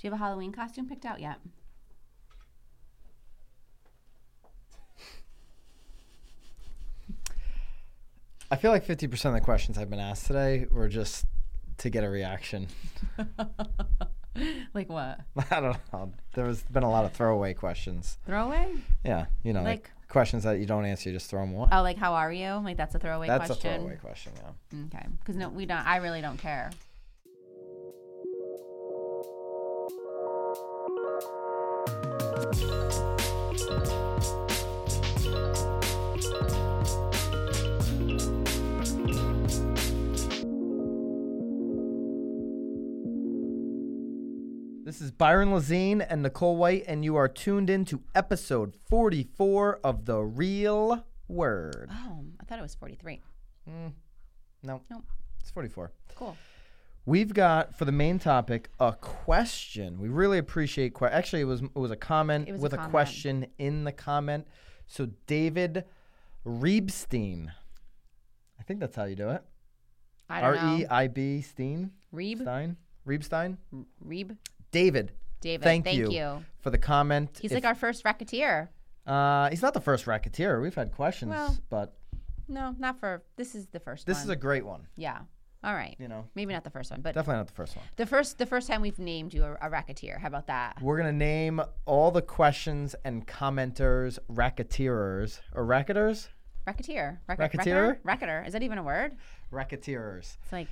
Do you have a Halloween costume picked out yet? I feel like 50% of the questions I've been asked today were just to get a reaction. like what? I don't know. There has been a lot of throwaway questions. Throwaway? Yeah, you know, like, Like- questions that you don't answer, you just throw them away. Oh, like how are you? Like that's a throwaway That's question. a throwaway question, yeah. Okay, because no, we don't. I really don't care. This is Byron Lazine and Nicole White, and you are tuned in to episode 44 of The Real Word. Oh, I thought it was forty-three. Mm, no, Nope. it's 44. Cool. We've got for the main topic a question. We really appreciate. Que- Actually, it was it was a comment was with a, comment. question in the comment. So David Reebstein. I think that's how you do it. I R don't know. E I B Steen Reeb. Stein Reibstein. Reeb. David, David. thank, thank you, you. for the comment. He's If- like our first racketeer. uh, he's not the first racketeer. We've had questions, Well, but No, not for. This is the first this one. is a great one. yeah. All right. You know, Maybe not the first one, but definitely not the first one. the first the first time we've named you a, a racketeer. How about that? We're gonna name all the questions and commenters racketeerers or racketers, Racketeer. Rack- Racketeer? Racketer? Racketer. Is that even a word? racketeerers. It's like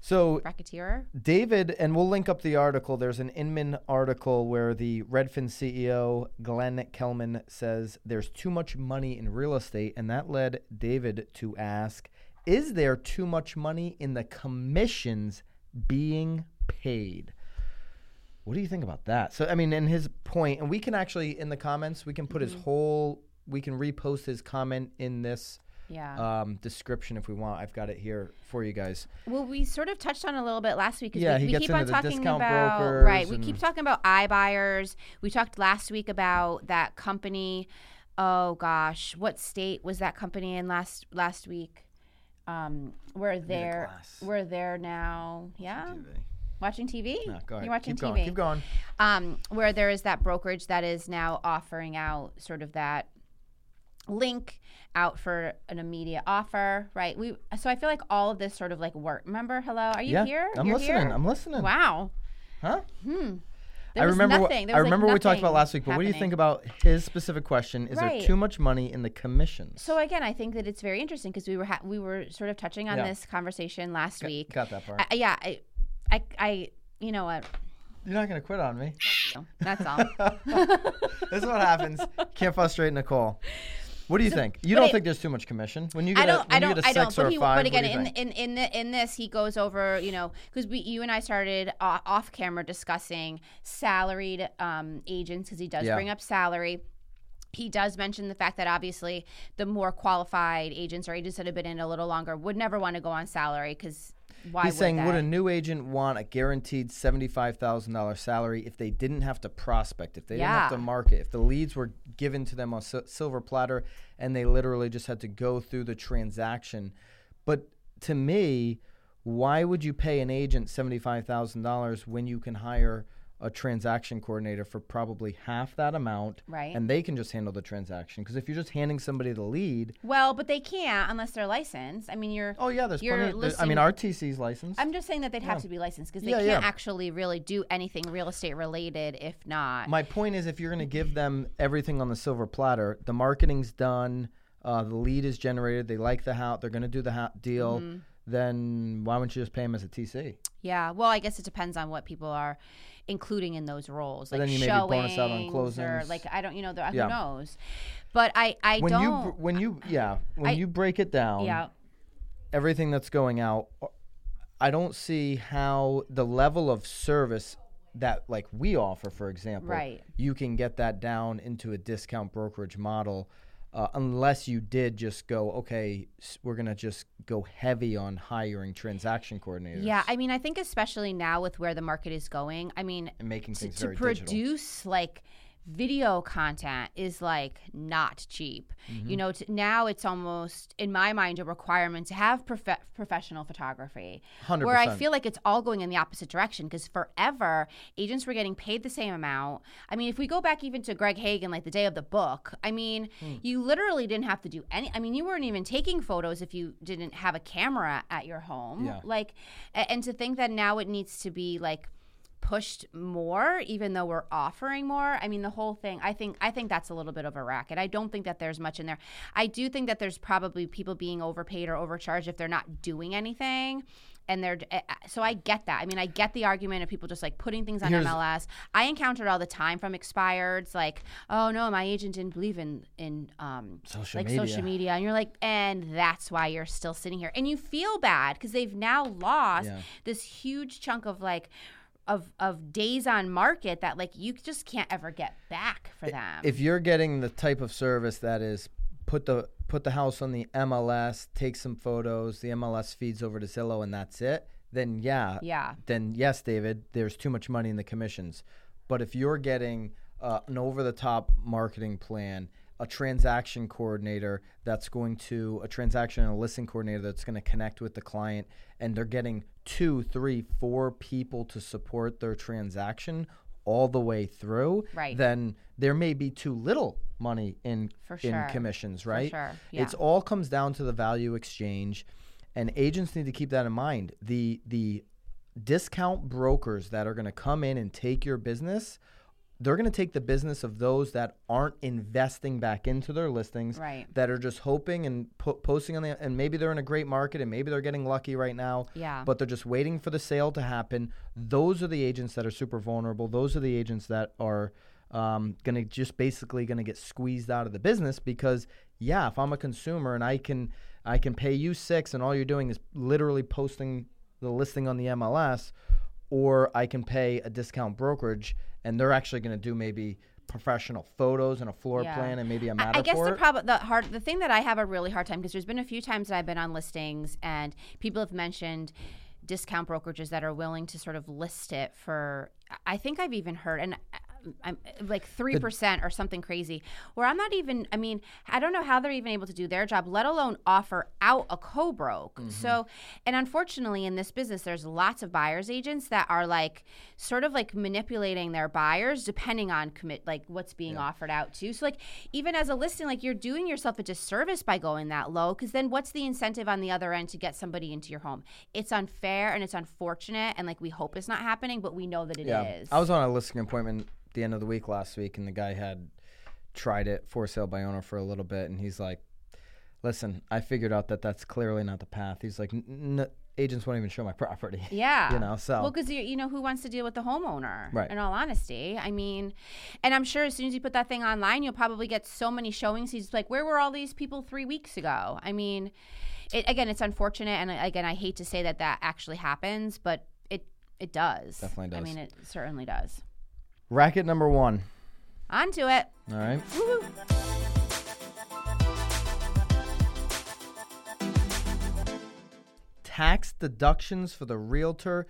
So racketeer. David, and we'll link up the article. There's an Inman article where the Redfin CEO Glenn Kelman says there's too much money in real estate, and that led David to ask, "Is there too much money in the commissions being paid?" What do you think about that? So, I mean, in his point, and we can actually in the comments we can put his mm-hmm. whole, we can repost his comment in this Yeah. um, description if we want. I've got it here for you guys. Well, we sort of touched on a little bit last week. 'cause Yeah, we, he we gets keep into on the talking about right. We keep talking about iBuyers. We talked last week about that company. Oh gosh, what state was that company in last last week? Um, we're there. We're there now. Yeah, watching TV. No, go ahead. You're watching Keep TV. going. Keep going. um, where there is that brokerage that is now offering out sort of that link out for an immediate offer, right? We so I feel like all of this sort of like work. Remember, hello, are you Yeah, here? I'm You're listening. Here? I'm listening. Wow. Huh? Hmm. There I remember. What, I was, like, remember what we talked about last week. But what do you think about his specific question? Is Right. there too much money in the commissions? So again, I think that it's very interesting because we were ha- we were sort of touching on Yeah. this conversation last week. Got that part. I, yeah, I, I, I, you know what? You're not gonna quit on me. That's all. this is what happens. Can't frustrate Nicole. What do you think? You don't it- think there's too much commission when you get I don't. a, I don't. I don't. But he. five? But again, in, in in the, in this, he goes over. You know, because we, you and I started o- off camera discussing salaried um, agents because he does Yeah. bring up salary. He does mention the fact that obviously the more qualified agents or agents that have been in a little longer would never want to go on salary because why He's would saying, would a new agent want a guaranteed seventy-five thousand dollars salary if they didn't have to prospect, if they didn't have to market, if the leads were given to them on sil- silver platter, and they literally just had to go through the transaction? But to me, why would you pay an agent seventy-five thousand dollars when you can hire a transaction coordinator for probably half that amount, Right. And they can just handle the transaction. Because if you're just handing somebody the lead, well, but they can't unless they're licensed. I mean, you're. oh yeah, there's plenty. I mean, RTC's licensed. I'm just saying that they'd have to be licensed because they Yeah, can't yeah. actually really do anything real estate related if not. My point is, if you're going to give them everything on the silver platter, the marketing's done, uh, the lead is generated, they like the house, they're going to do the ha- deal, Mm-hmm. then why wouldn't you just pay them as a TC? Yeah, well, I guess it depends on what people are including in those roles, But like then you maybe bonus out on showings or like I don't, you know, the, Yeah. who knows? But I, I When don't. br- when you yeah when I- you break it down, yeah, everything that's going out, I don't see how the level of service that like we offer, for example, Right. you can get that down into a discount brokerage model. Uh, unless you did just go, okay, we're gonna just go heavy on hiring transaction coordinators. yeah. I mean, I think especially now with where the market is going, I mean, and making to, things to digital. produce like video content is like not cheap. Mm-hmm. You know, t- now it's almost in my mind a requirement to have prof- professional photography. 100%. Where I feel like it's all going in the opposite direction because forever agents were getting paid the same amount. I mean, if we go back even to Greg Hagan, like the day of the book, I mean, Hmm. you literally didn't have to do any. I mean, you weren't even taking photos if you didn't have a camera at your home. Yeah. Like, and to think that now it needs to be like pushed more even though we're offering more. I mean the whole thing i think i think that's a little bit of a racket. I don't think that there's much in there. I do think that there's probably people being overpaid or overcharged if they're not doing anything and they're eh, eh, so i get that. I mean i get the argument of people just like putting things on Here's- mls i encounter it all the time from expireds like oh no my agent didn't believe in in um Social like media. social media and you're like and that's why you're still sitting here. And you feel bad because they've now lost Yeah. this huge chunk of like of of days on market that like you just can't ever get back for them. if you're getting the type of service that is put the put the house on the MLS, take some photos, the MLS feeds over to Zillow, and that's it, then yeah, yeah. then yes, David, there's too much money in the commissions. But if you're getting uh, an over the top marketing plan, a transaction coordinator that's going to, a transaction and a listing coordinator that's going to connect with the client, and they're getting two, three, four people to support their transaction all the way through, Right. then there may be too little money in in commissions, right? sure, It's yeah. all comes down to the value exchange, and agents need to keep that in mind. The the discount brokers that are going to come in and take your business, they're going to take the business of those that aren't investing back into their listings, Right. that are just hoping and po- posting on the, and maybe they're in a great market and maybe they're getting lucky right now, Yeah. but they're just waiting for the sale to happen. Those are the agents that are super vulnerable. Those are the agents that are um, going to just basically going to get squeezed out of the business because yeah, if I'm a consumer and I can I can pay you six and all you're doing is literally posting the listing on the MLS, or I can pay a discount brokerage and they're actually going to do maybe professional photos and a floor Yeah. plan and maybe a I- Matterport. I guess the problem, the hard, the thing that I have a really hard time because there's been a few times that I've been on listings and people have mentioned discount brokerages that are willing to sort of list it for. I think I've even heard and. I'm like three percent or something crazy. Where I'm not even. I mean, I don't know how they're even able to do their job, let alone offer out a co-broke. Mm-hmm. So, and unfortunately, in this business, there's lots of buyers agents that are like sort of like manipulating their buyers depending on commit like what's being offered out to. So, like even as a listing, like you're doing yourself a disservice by going that low because then what's the incentive on the other end to get somebody into your home? It's unfair and it's unfortunate, and like we hope it's not happening, but we know that it is. yeah, I was on a listing appointment the end of the week last week, and the guy had tried it for sale by owner for a little bit, and he's like, "Listen, I figured out that that's clearly not the path." He's like, "N- n- "Agents won't even show my property." Yeah. You know, so- Well, because you, you know, who wants to deal with the homeowner? Right. In all honesty. I mean, and I'm sure as soon as you put that thing online, you'll probably get so many showings. He's like, where were all these people three weeks ago? I mean, it, again, it's unfortunate. And again, I hate to say that that actually happens, but it, it does. Definitely does. I mean, it certainly does. Racket number one. On to it. All right. Woo-hoo. Tax deductions for the realtor.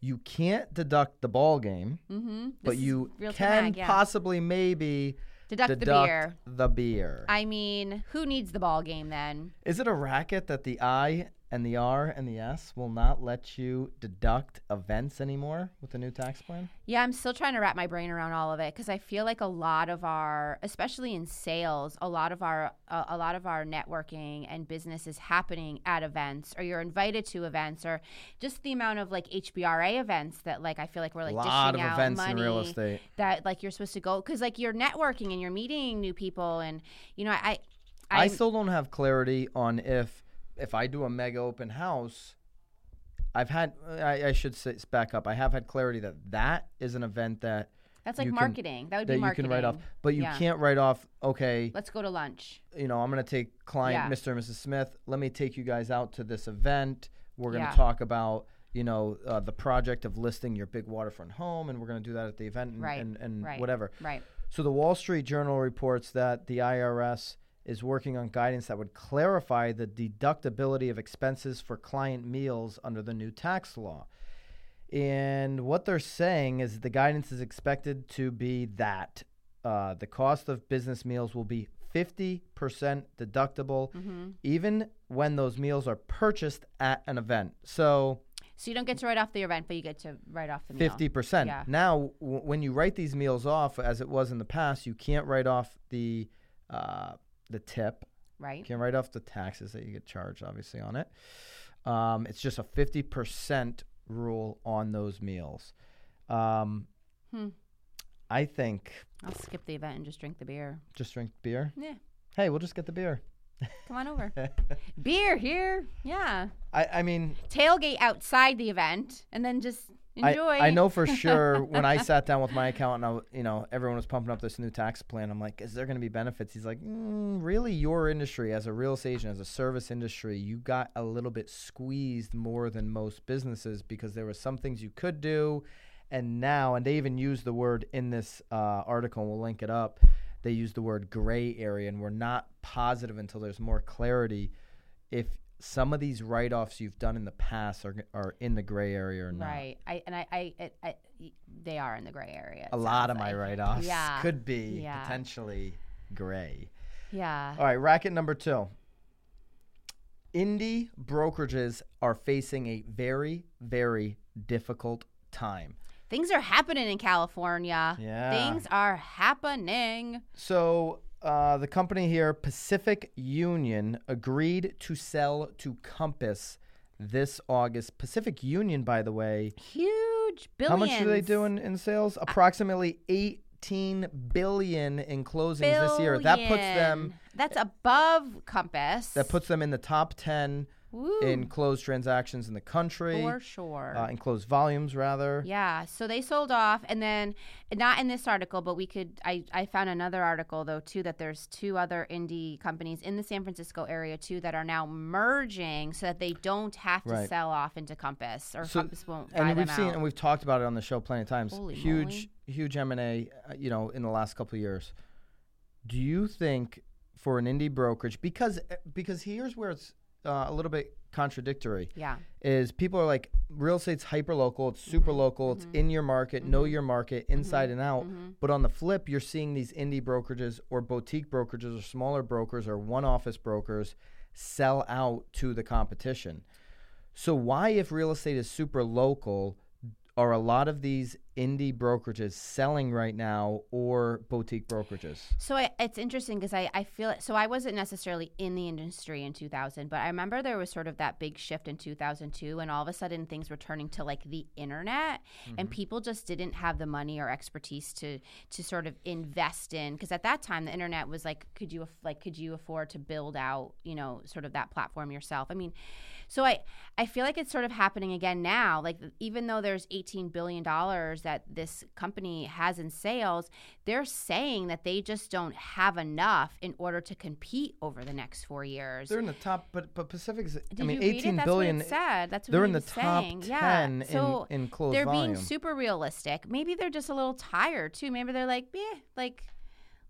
You can't deduct the ball game, Mm-hmm. but you can yeah. possibly maybe Deduct, deduct the beer. the beer. I mean, who needs the ball game then? Is it a racket that the I and the R and the S will not let you deduct events anymore with the new tax plan? Yeah, I'm still trying to wrap my brain around all of it because I feel like a lot of our, especially in sales, a lot of our, uh, a lot of our networking and business is happening at events, or you're invited to events, or just the amount of like HBRA events that like I feel like we're like a lot of dishing out events money in real estate. that like you're supposed to go because like you're networking and you're meeting new people, and you know I, I I, still don't have clarity on if if I do a mega open house. I've had I, I should say back up. I have had clarity that that is an event that that's like you can- marketing. that would that be you can write off, but you Yeah. can't write off. Okay, Let's go to lunch. you know, I'm going to take client Yeah. Mr. and Mrs. Smith. Let me take you guys out to this event. We're going to Yeah. talk about, you know, uh, the project of listing your big waterfront home, and we're going to do that at the event and, Right, and, and right. whatever. Right. So the Wall Street Journal reports that the IRS is working on guidance that would clarify the deductibility of expenses for client meals under the new tax law. And what they're saying is the guidance is expected to be that uh, the cost of business meals will be 50% deductible, Mm-hmm. even when those meals are purchased at an event. So So you don't get to write off the event, but you get to write off the meal. fifty percent. Yeah. Now, w- when you write these meals off, as it was in the past, you can't write off the uh, the tip. Right. You can't write off the taxes that you get charged, obviously, on it. Um, it's just a fifty percent rule on those meals. Um, Hmm. I think I'll skip the event and just drink the beer. just drink beer. Yeah, Hey, we'll just get the beer. come on over. beer here. Yeah. I, I mean, Tailgate outside the event and then just enjoy. I know for sure when I sat down with my accountant, I, w- you know, everyone was pumping up this new tax plan. I'm like, is there going to be benefits? He's like, mm, really, your industry as a real estate agent, as a service industry, you got a little bit squeezed more than most businesses because there were some things you could do, and now, and they even used the word in this uh, article, and we'll link it up. They used the word gray area, and we're not positive until there's more clarity if some of these write-offs you've done in the past are, are in the gray area or not. Right. I and I, I, I, I they are in the gray area. a lot of my like. write-offs Yeah. could be Yeah. potentially gray. Yeah. All right, racket number two. Indie brokerages are facing a very, very difficult time. Things are happening in California. Yeah. Things are happening. So uh, the company here, Pacific Union, agreed to sell to Compass this August. Pacific Union, by the way, Huge billions. how much do they do in, in sales? Approximately 18 billion in closings this year. That puts them That's above Compass. that puts them in the top 10 Woo, in closed transactions in the country, for sure. uh, in closed volumes rather. Yeah, so they sold off, and then not in this article, but we could. I I found another article though too that there's two other indie companies in the San Francisco area too that are now merging so that they don't have to Right. sell off into Compass or So- Compass won't buy And we've seen out. and we've talked about it on the show plenty of times. Holy huge huge M&A, uh, you know, in the last couple of years. Do you think for an indie brokerage because uh, because here's where it's uh, a little bit contradictory yeah, is people are like real estate's hyper local, it's super Mm-hmm. local, it's in your market, know your market inside and out. Mm-hmm. But on the flip, you're seeing these indie brokerages or boutique brokerages or smaller brokers or one office brokers sell out to the competition. So why if real estate is super local are a lot of these indie brokerages selling right now or boutique brokerages? So I, it's interesting because I, I feel it. So I wasn't necessarily in the industry in 2000, but I remember there was sort of that big shift in 2002, and all of a sudden things were turning to like the internet, and mm-hmm. people just didn't have the money or expertise to to sort of invest in. Because at that time, the internet was like, could you like could you afford to build out, you know, sort of that platform yourself? I mean, so I I feel like it's sort of happening again now. Like even though there's 18 billion dollars that this company has in sales, they're saying that they just don't have enough in order to compete over the next 4 years. They're in the top, but but Pacific's. Did I mean, you read eighteen it? That's billion. what it said. That's what They're in the was top saying. ten yeah. So in, in closed they're volume. being super realistic. Maybe they're just a little tired too. Maybe they're like, yeah, like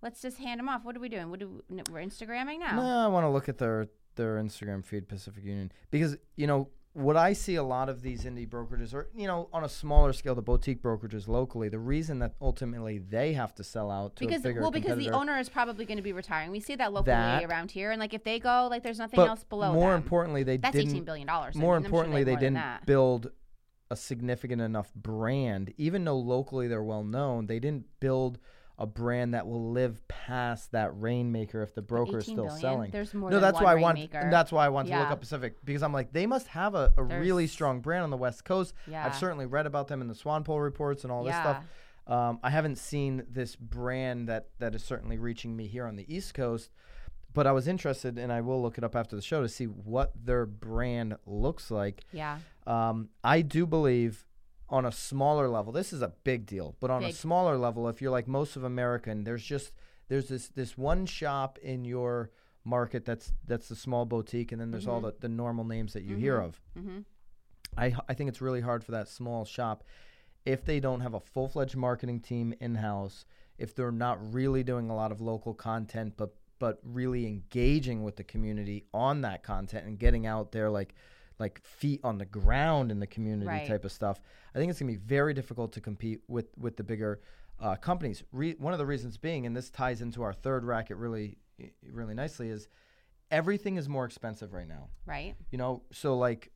let's just hand them off. What are we doing? What do we, we're Instagramming now? No, I want to look at their their Instagram feed, Pacific Union, because you know what I see a lot of these indie brokerages, or you know, on a smaller scale, the boutique brokerages locally. The reason that ultimately they have to sell out to because a bigger well because the owner is probably going to be retiring we see that locally That- around here and like if they go like there's nothing else below more them. importantly, they that's didn't. 18 billion dollars more I'm sure importantly, have they than didn't build a significant enough brand. Even though locally they're well known, they didn't build a brand that will live past that rainmaker if the broker is still billion? selling. there's more no, that's one why I want. That's why I want to look up Pacific because I'm like they must have a, a really strong brand on the West Coast. yeah I've certainly read about them in the Swanepoel reports and all this yeah stuff. Um, I haven't seen this brand that that is certainly reaching me here on the East Coast, but I was interested, and I will look it up after the show to see what their brand looks like. yeah Um, I do believe on a smaller level, this is a big deal, but on a smaller level, if you're like most of America, and there's just there's this this one shop in your market that's that's the small boutique, and then there's all the, the normal names that you hear of. mm-hmm. I I think it's really hard for that small shop if they don't have a full fledged marketing team in house, if they're not really doing a lot of local content, but but really engaging with the community on that content and getting out there like like feet on the ground in the community Right. type of stuff. I think it's gonna be very difficult to compete with with the bigger uh, companies. Re- one of the reasons being, and this ties into our third racket really, really nicely, is everything is more expensive right now. Right. You know, so like,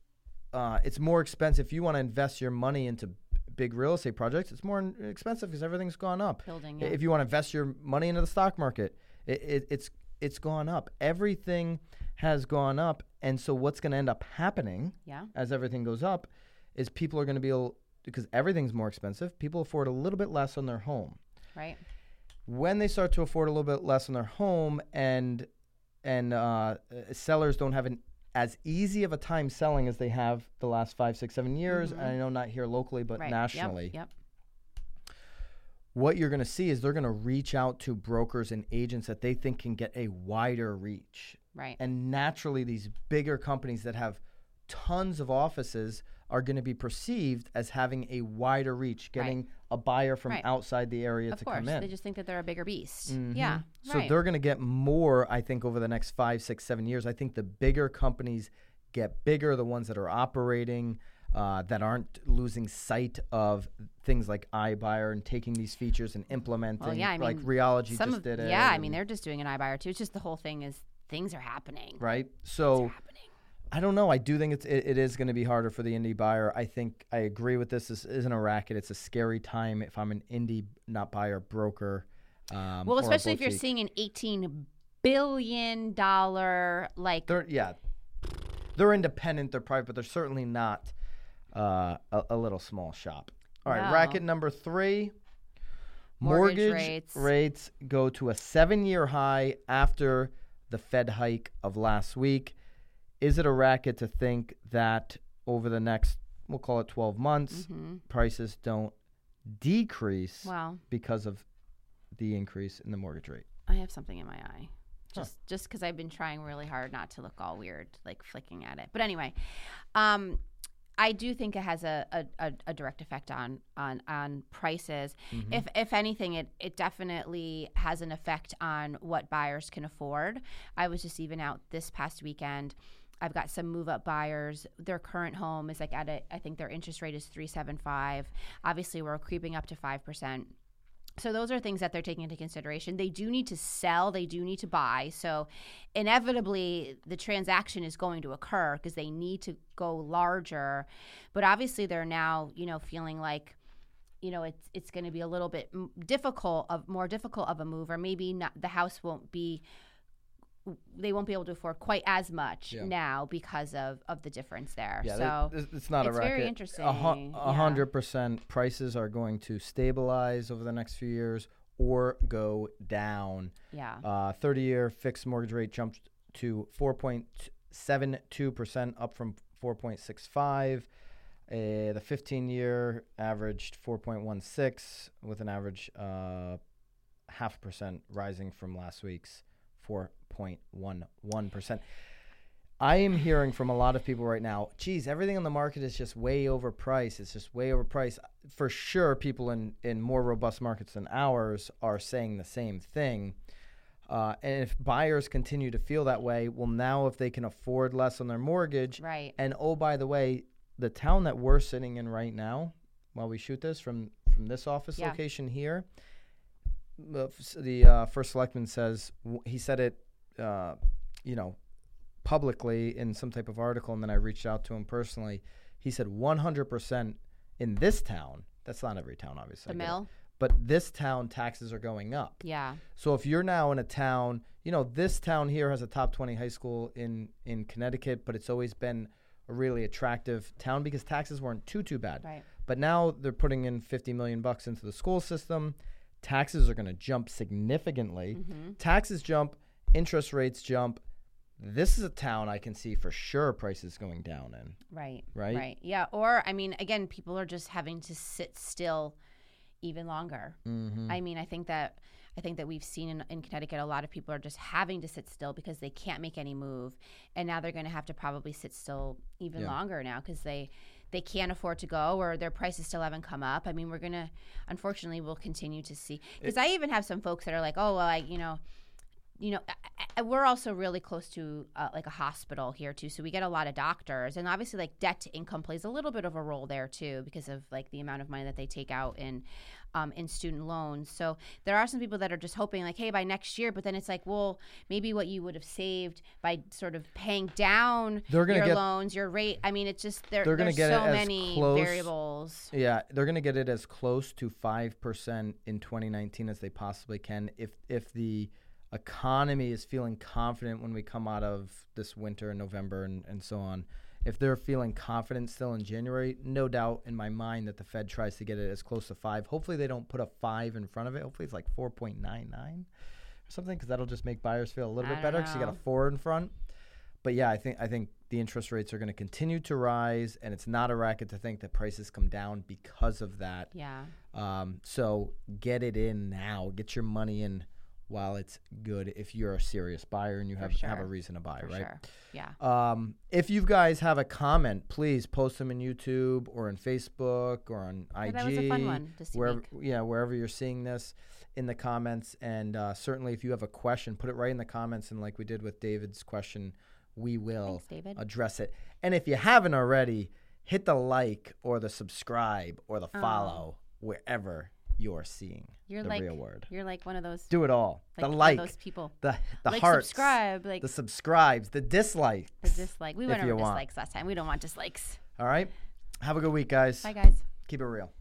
uh, it's more expensive. If you want to invest your money into big real estate projects, it's more expensive because everything's gone up. Building. Yeah. If you want to invest your money into the stock market, it, it, it's it's gone up. Everything has gone up, and so what's going to end up happening yeah. as everything goes up is people are going to be able because everything's more expensive. People afford a little bit less on their home. Right. When they start to afford a little bit less on their home, and and uh, sellers don't have an as easy of a time selling as they have the last five, six, seven years. And I know not here locally, but Right. nationally Yep. yep. what you're going to see is they're going to reach out to brokers and agents that they think can get a wider reach. Right. And naturally, these bigger companies that have tons of offices are going to be perceived as having a wider reach, getting a buyer from Right. outside the area Of to course. come in. They just think that they're a bigger beast. Mhm. Yeah. So right. they're going to get more, I think, over the next five, six, seven years. I think the bigger companies get bigger, the ones that are operating, uh, that aren't losing sight of things like iBuyer and taking these features and implementing. Well, yeah, I like mean, Realogy just of, did it. Yeah, I mean, they're just doing an iBuyer too. It's just the whole thing is things are happening. right. So happening. I don't know. I do think it's it, it is going to be harder for the indie buyer. I think I agree with this. This isn't a racket. It's a scary time if I'm an indie not buyer broker. Um, Well, especially if you're seeing an 18 billion dollar like they're yeah, they're independent. They're private, but they're certainly not uh, a, a little small shop. All right, No. racket number three. Mortgage Mortgage, rates. rates go to a seven-year high after the Fed hike of last week. Is it a racket to think that over the next, we'll call it 12 months, Mhm. prices don't decrease Well, because of the increase in the mortgage rate? I have something in my eye. Just just because I've been trying really hard not to look all weird, like flicking at it. But anyway, um, I do think it has a, a, a, direct effect on on on prices. Mm-hmm. If if anything, it it definitely has an effect on what buyers can afford. I was just even out this past weekend. I've got some move up buyers. Their current home is like at a, I think their interest rate is three seven five. Obviously, we're creeping up to five percent. So those are things that they're taking into consideration. They do need to sell, they do need to buy. So inevitably the transaction is going to occur because they need to go larger. But obviously they're now, you know, feeling like you know it's it's going to be a little bit difficult of more difficult of a move or maybe not the house won't be they won't be able to afford quite as much Yeah. now because of of the difference there. Yeah, so th- it's not it's a racket. very interesting, A hundred percent prices are going to stabilize over the next few years or go down. yeah. Uh, 30-year fixed mortgage rate jumped to 4.72%, up from 4.65. Uh, the 15-year averaged 4.16, with an average uh, half percent rising from last week's 4.11%. I am hearing from a lot of people right now, geez, everything on the market is just way overpriced. It's just way overpriced. For sure, people in, in more robust markets than ours are saying the same thing. Uh, and if buyers continue to feel that way, well, now if they can afford less on their mortgage, Right. and oh, by the way, the town that we're sitting in right now, while we shoot this from from this office Yeah. location here, the, the uh, first selectman says he said it, uh, you know, publicly in some type of article, and then I reached out to him personally. He said 100% in this town. That's not every town, obviously. The I get it, mill? But this town taxes are going up. Yeah. So if you're now in a town, you know, this town here has a top 20 high school in in Connecticut, but it's always been a really attractive town because taxes weren't too too bad. Right. But now they're putting in 50 million bucks into the school system. Taxes are going to jump significantly. Mm-hmm. Taxes jump, interest rates jump. This is a town I can see for sure prices going down in. Right. Right? Right. Yeah. Or I mean, again, people are just having to sit still even longer. Mm-hmm. I mean, I think that I think that we've seen in, in Connecticut a lot of people are just having to sit still because they can't make any move, and now they're going to have to probably sit still even Yeah. longer now because they they can't afford to go or their prices still haven't come up. I mean, we're gonna unfortunately we'll continue to see because I even have some folks that are like, oh well, I you know. You know, we're also really close to uh, like a hospital here too, so we get a lot of doctors, and obviously like debt to income plays a little bit of a role there too because of like the amount of money that they take out in um, in student loans. So there are some people that are just hoping like, hey, by next year, but then it's like, well, maybe what you would have saved by sort of paying down They're gonna your get- loans, your rate. I mean, it's just there, They're gonna there's get so many close- variables. Yeah, they're going to get it as close to 5% in 2019 as they possibly can if if the economy is feeling confident when we come out of this winter in November and, and so on. If they're feeling confident still in January, no doubt in my mind that the Fed tries to get it as close to 5. Hopefully they don't put a 5 in front of it. Hopefully it's like 4.99 or something cuz that'll just make buyers feel a little I bit better cuz you got a 4 in front. But yeah, I think I think the interest rates are going to continue to rise, and it's not a racket to think that prices come down because of that. Yeah. Um, so get it in now. Get your money in while it's good. If you're a serious buyer and you have have a reason to buy, For right? sure. Yeah. Um, if you guys have a comment, please post them in YouTube or in Facebook or on Yeah, IG. that was a fun one this wherever, yeah, wherever you're seeing this in the comments, and uh, certainly if you have a question, put it right in the comments. And like we did with David's question, we will Thanks, address it. And if you haven't already, hit the like or the subscribe or the follow wherever you're seeing Oh. You're the like real word. you're like one of those Do it all. like the like, those people. the the like hearts, subscribe, like the subscribes, the dislikes. the dislike. We went over you want. dislikes last time. We don't want dislikes. All right. Have a good week, guys. Bye guys. Keep it real.